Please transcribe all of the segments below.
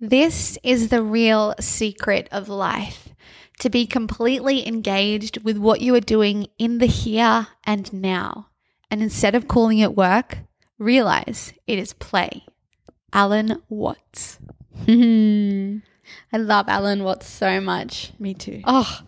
This is the real secret of life. To be completely engaged with what you are doing in the here and now. And instead of calling it work, realize it is play. Alan Watts. I love Alan Watts so much. Me too. Oh,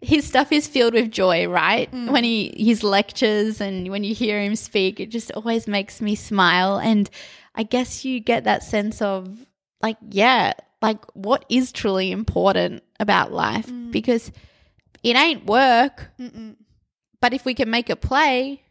his stuff is filled with joy, right? Mm. When he his lectures and when you hear him speak, it just always makes me smile. And I guess you get that sense of like, yeah, like what is truly important about life mm. because it ain't work. But if we can make it play,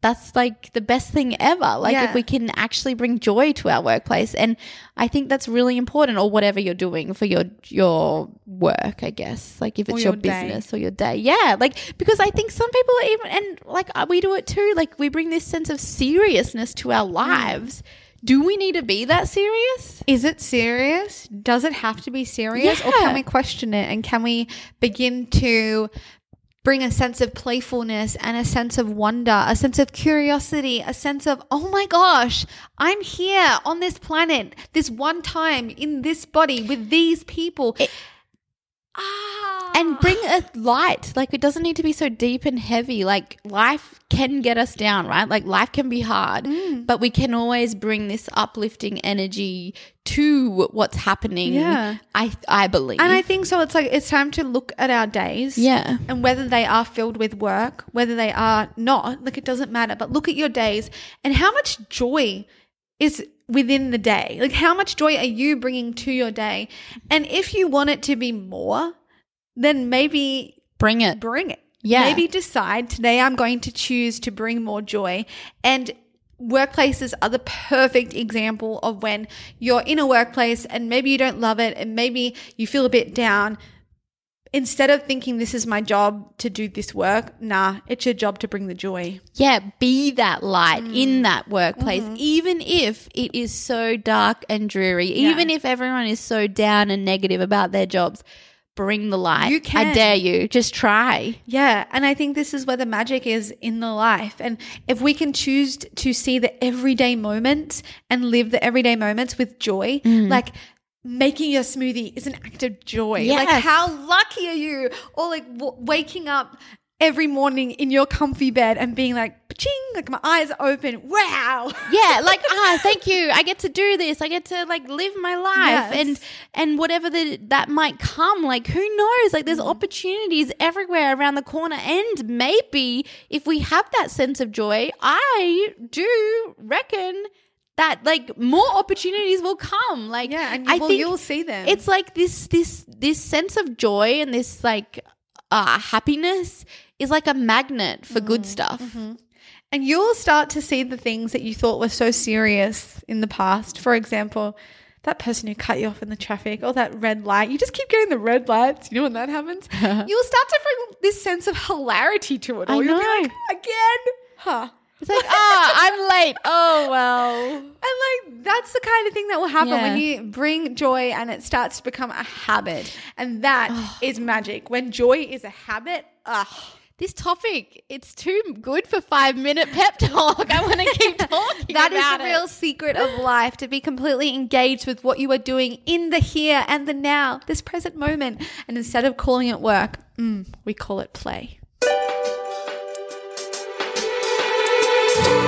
that's like the best thing ever. Like Yeah. if we can actually bring joy to our workplace, and I think that's really important. Or whatever you're doing for your your work, I guess. Like if it's your your, day. business or your day, yeah. Like because I think some people are even and like we do it too. Like we bring this sense of seriousness to our mm. lives. Do we need to be that serious? Is it serious? Does it have to be serious? Or can we question it and can we begin to bring a sense of playfulness and a sense of wonder, a sense of curiosity, a sense of, oh my gosh, I'm here on this planet this one time in this body with these people. Ah. and bring a light. Like it doesn't need to be so deep and heavy. Like life can get us down, right? Like life can be hard, Mm. but we can always bring this uplifting energy to what's happening. Yeah. I I believe. And I think so. It's like it's time to look at our days. Yeah. And whether they are filled with work, whether they are not, like it doesn't matter. But look at your days and how much joy is within the day. Like how much joy are you bringing to your day? And if you want it to be more, then maybe bring it. bring it. Yeah. Maybe decide today I'm going to choose to bring more joy. And workplaces are the perfect example of when you're in a workplace and maybe you don't love it and maybe you feel a bit down. Instead of thinking this is my job to do this work, nah, it's your job to bring the joy. Yeah, be that light Mm. in that workplace, Mm-hmm. even if it is so dark and dreary, even if everyone is so down and negative about their jobs. Bring the light. You can. I dare you. Just try. Yeah, and I think this is where the magic is in the life. And if we can choose to see the everyday moments and live the everyday moments with joy, like making your smoothie is an act of joy. Like how lucky are you? Or like w- waking up every morning in your comfy bed and being like, ching, like my eyes are open. Wow. yeah like ah thank you i get to do this i get to like live my life Yes. and and whatever the, that might come like who knows like there's opportunities everywhere around the corner and maybe if we have that sense of joy i do reckon that like more opportunities will come like Yeah, and you- I well, think you'll see them. it's like this this this sense of joy and this like uh happiness is like a magnet for good stuff And you'll start to see the things that you thought were so serious in the past. For example, that person who cut you off in the traffic or that red light. You just keep getting the red lights. You know when that happens? you'll start to bring this sense of hilarity to it all. I You'll be know. like, again? Huh. It's like ah i'm late oh well And like that's the kind of thing that will happen Yeah. when you bring joy and it starts to become a habit. And that is magic. When joy is a habit, ugh. This topic, it's too good for five minute pep talk. I want to keep talking. That is the it. real secret of life to be completely engaged with what you are doing in the here and the now, this present moment. And instead of calling it work, mm, we call it play. Podcast.